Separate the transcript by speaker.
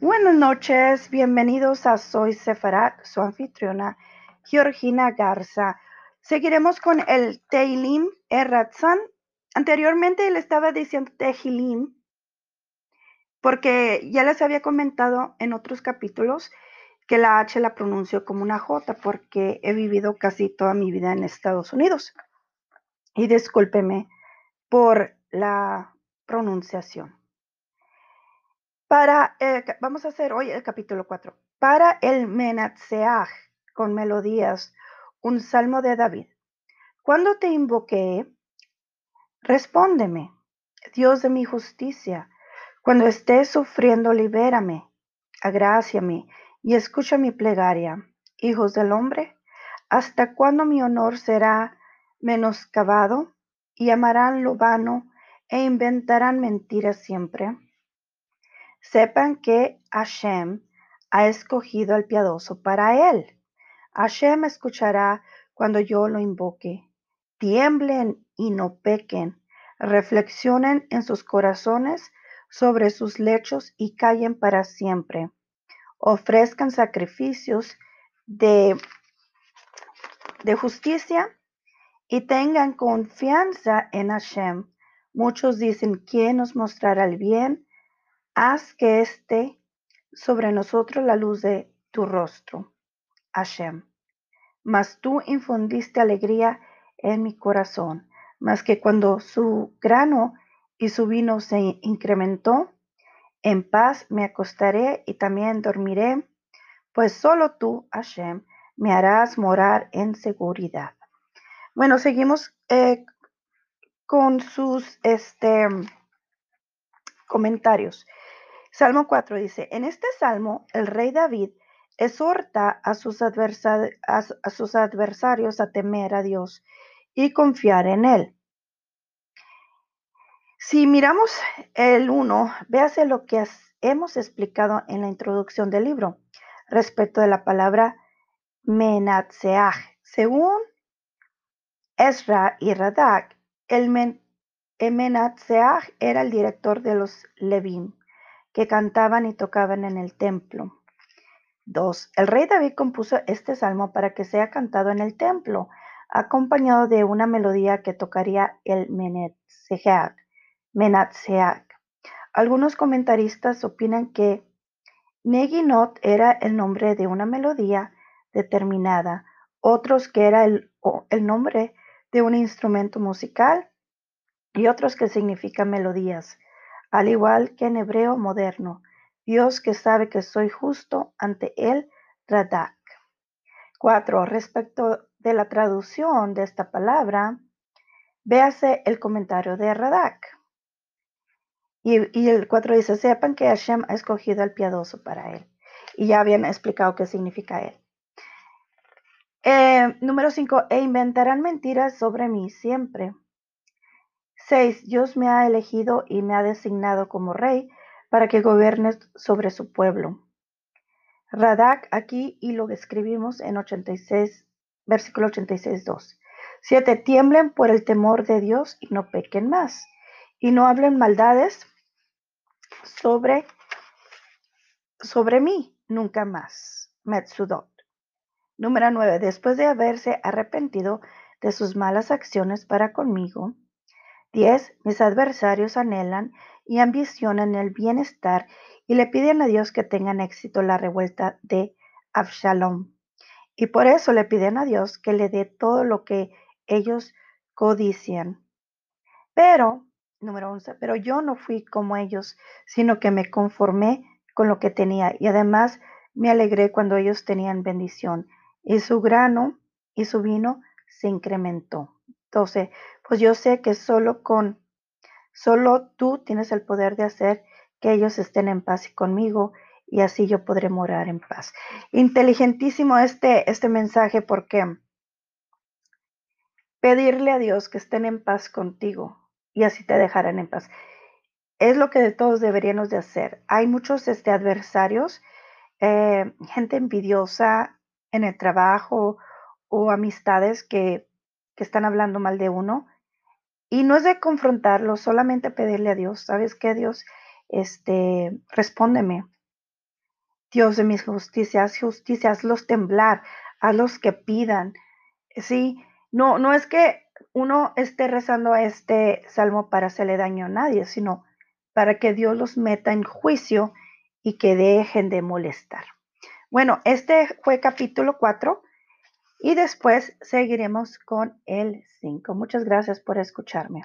Speaker 1: Buenas noches, bienvenidos a Soy Sefarat, su anfitriona Georgina Garza. Seguiremos con el Teilim Erratzan. Anteriormente le estaba diciendo Tehilim porque ya les había comentado en otros capítulos que la H la pronuncio como una J porque he vivido casi toda mi vida en Estados Unidos. Y discúlpeme por la pronunciación. Para, eh, vamos a hacer hoy el capítulo 4. Para el Menatseach con melodías, un salmo de David. Cuando te invoqué, respóndeme, Dios de mi justicia. Cuando estés sufriendo, libérame, agráciame y escucha mi plegaria. Hijos del hombre, ¿hasta cuándo mi honor será menoscabado? Y amarán lo vano e inventarán mentiras siempre. Sepan que Hashem ha escogido al piadoso para él. Hashem escuchará cuando yo lo invoque. Tiemblen y no pequen. Reflexionen en sus corazones sobre sus lechos y callen para siempre. Ofrezcan sacrificios de, de justicia y tengan confianza en Hashem. Muchos dicen, ¿quién nos mostrará el bien? Haz que esté sobre nosotros la luz de tu rostro, Hashem. Mas tú infundiste alegría en mi corazón, más que cuando su grano y su vino se incrementó, en paz me acostaré y también dormiré, pues solo tú, Hashem, me harás morar en seguridad. Bueno, seguimos eh, con sus este, comentarios. Salmo 4 dice, en este salmo el rey David exhorta a sus, adversarios a temer a Dios y confiar en Él. Si miramos el 1, véase lo que hemos explicado en la introducción del libro respecto de la palabra menatseach. Según Ezra y Radak, el, men, era el director de los Levim que cantaban y tocaban en el templo. 2. El rey David compuso este salmo para que sea cantado en el templo, acompañado de una melodía que tocaría el Menatseach. Algunos comentaristas opinan que Neginot era el nombre de una melodía determinada, otros que era el, nombre de un instrumento musical y otros que significa melodías al igual que en hebreo moderno, Dios que sabe que soy justo ante él, Radak. 4. Respecto de la traducción de esta palabra, véase el comentario de Radak. Y, el 4 dice, sepan que Hashem ha escogido al piadoso para él. Y ya habían explicado qué significa él. Eh, número 5, e inventarán mentiras sobre mí siempre. 6. Dios me ha elegido y me ha designado como rey para que gobierne sobre su pueblo. Radak aquí y lo escribimos en 86, versículo 86, 2. 7. Tiemblen por el temor de Dios y no pequen más. Y no hablen maldades sobre, sobre mí nunca más. Metsudot. Número 9. Después de haberse arrepentido de sus malas acciones para conmigo, 10. Mis adversarios anhelan y ambicionan el bienestar y le piden a Dios que tengan éxito la revuelta de Absalom. Y por eso le piden a Dios que le dé todo lo que ellos codician. Pero, número 11, pero yo no fui como ellos, sino que me conformé con lo que tenía y además me alegré cuando ellos tenían bendición y su grano y su vino se incrementó. 12. Pues yo sé que solo con, solo tú tienes el poder de hacer que ellos estén en paz conmigo y así yo podré morar en paz. Inteligentísimo este, este mensaje porque pedirle a Dios que estén en paz contigo y así te dejarán en paz. Es lo que de todos deberíamos de hacer. Hay muchos este, adversarios, eh, gente envidiosa en el trabajo o amistades que, que están hablando mal de uno y no es de confrontarlo, solamente pedirle a Dios, ¿sabes qué, Dios? Este, respóndeme. Dios de mis justicias, justicias, los temblar, a los que pidan. Sí, no, no es que uno esté rezando a este salmo para hacerle daño a nadie, sino para que Dios los meta en juicio y que dejen de molestar. Bueno, este fue capítulo 4 y después seguiremos con el 5. Muchas gracias por escucharme.